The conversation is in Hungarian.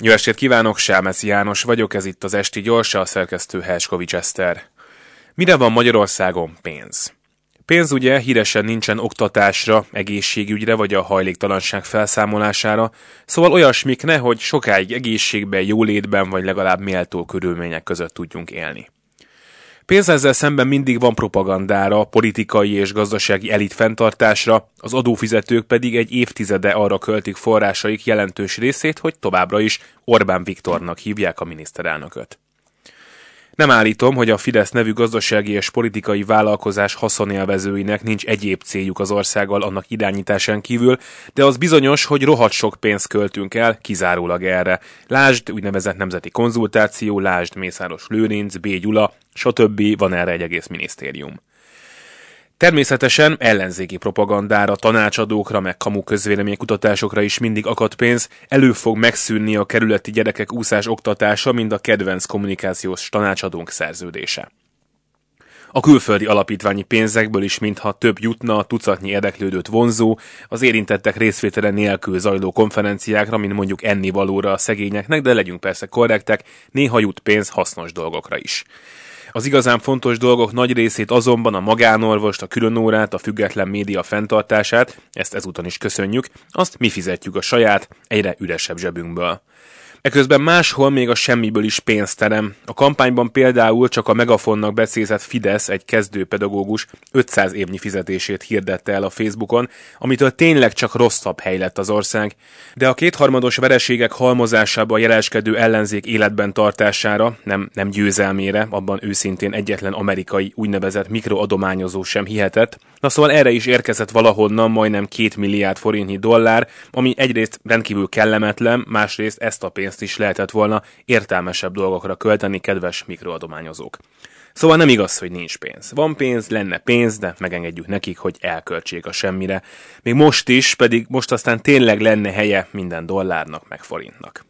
Jó estét kívánok, Sámeszi János vagyok, ez itt az Esti Gyorsa, a szerkesztő Helskovics Eszter. Mire van Magyarországon pénz? Pénz ugye híresen nincsen oktatásra, egészségügyre vagy a hajléktalanság felszámolására, szóval olyasmikne, hogy sokáig egészségben, jólétben vagy legalább méltó körülmények között tudjunk élni. Pénz ezzel szemben mindig van propagandára, politikai és gazdasági elit fenntartásra, az adófizetők pedig egy évtizede arra költik forrásaik jelentős részét, hogy továbbra is Orbán Viktornak hívják a miniszterelnököt. Nem állítom, hogy a Fidesz nevű gazdasági és politikai vállalkozás haszonélvezőinek nincs egyéb céljuk az országgal annak irányításán kívül, de az bizonyos, hogy rohadt sok pénzt költünk el kizárólag erre. Lásd úgynevezett nemzeti konzultáció, lásd Mészáros Lőrinc, B. Gyula, stb. van erre egy egész minisztérium. Természetesen ellenzéki propagandára, tanácsadókra, meg kamu közvéleménykutatásokra is mindig akadt pénz, elő fog megszűnni a kerületi gyerekek úszás oktatása, mint a kedvenc kommunikációs tanácsadónk szerződése. A külföldi alapítványi pénzekből is mintha több jutna a tucatnyi érdeklődőt vonzó, az érintettek részvétele nélkül zajló konferenciákra, mint mondjuk ennivalóra a szegényeknek, de legyünk persze korrektek, néha jut pénz hasznos dolgokra is. Az igazán fontos dolgok nagy részét azonban a magánorvost, a különórát, a független média fenntartását, ezt ezúton is köszönjük, azt mi fizetjük a saját, egyre üresebb zsebünkből. Eközben máshol még a semmiből is pénzt terem. A kampányban például csak a megafonnak becézett Fidesz egy kezdőpedagógus 500 évnyi fizetését hirdette el a Facebookon, amitől tényleg csak rosszabb hely lett az ország. De a kétharmados vereségek halmozásába jeleskedő ellenzék életben tartására, nem, nem győzelmére, abban őszintén egyetlen amerikai úgynevezett mikroadományozó sem hihetett. Na szóval erre is érkezett valahonnan majdnem két milliárd forintnyi dollár, ami egyrészt rendkívül kellemetlen, másrészt ezt a pénzt pénzt is lehetett volna értelmesebb dolgokra költeni, kedves mikroadományozók. Szóval nem igaz, hogy nincs pénz. Van pénz, lenne pénz, de megengedjük nekik, hogy elköltsék a semmire. Még most is, pedig most aztán tényleg lenne helye minden dollárnak meg forintnak.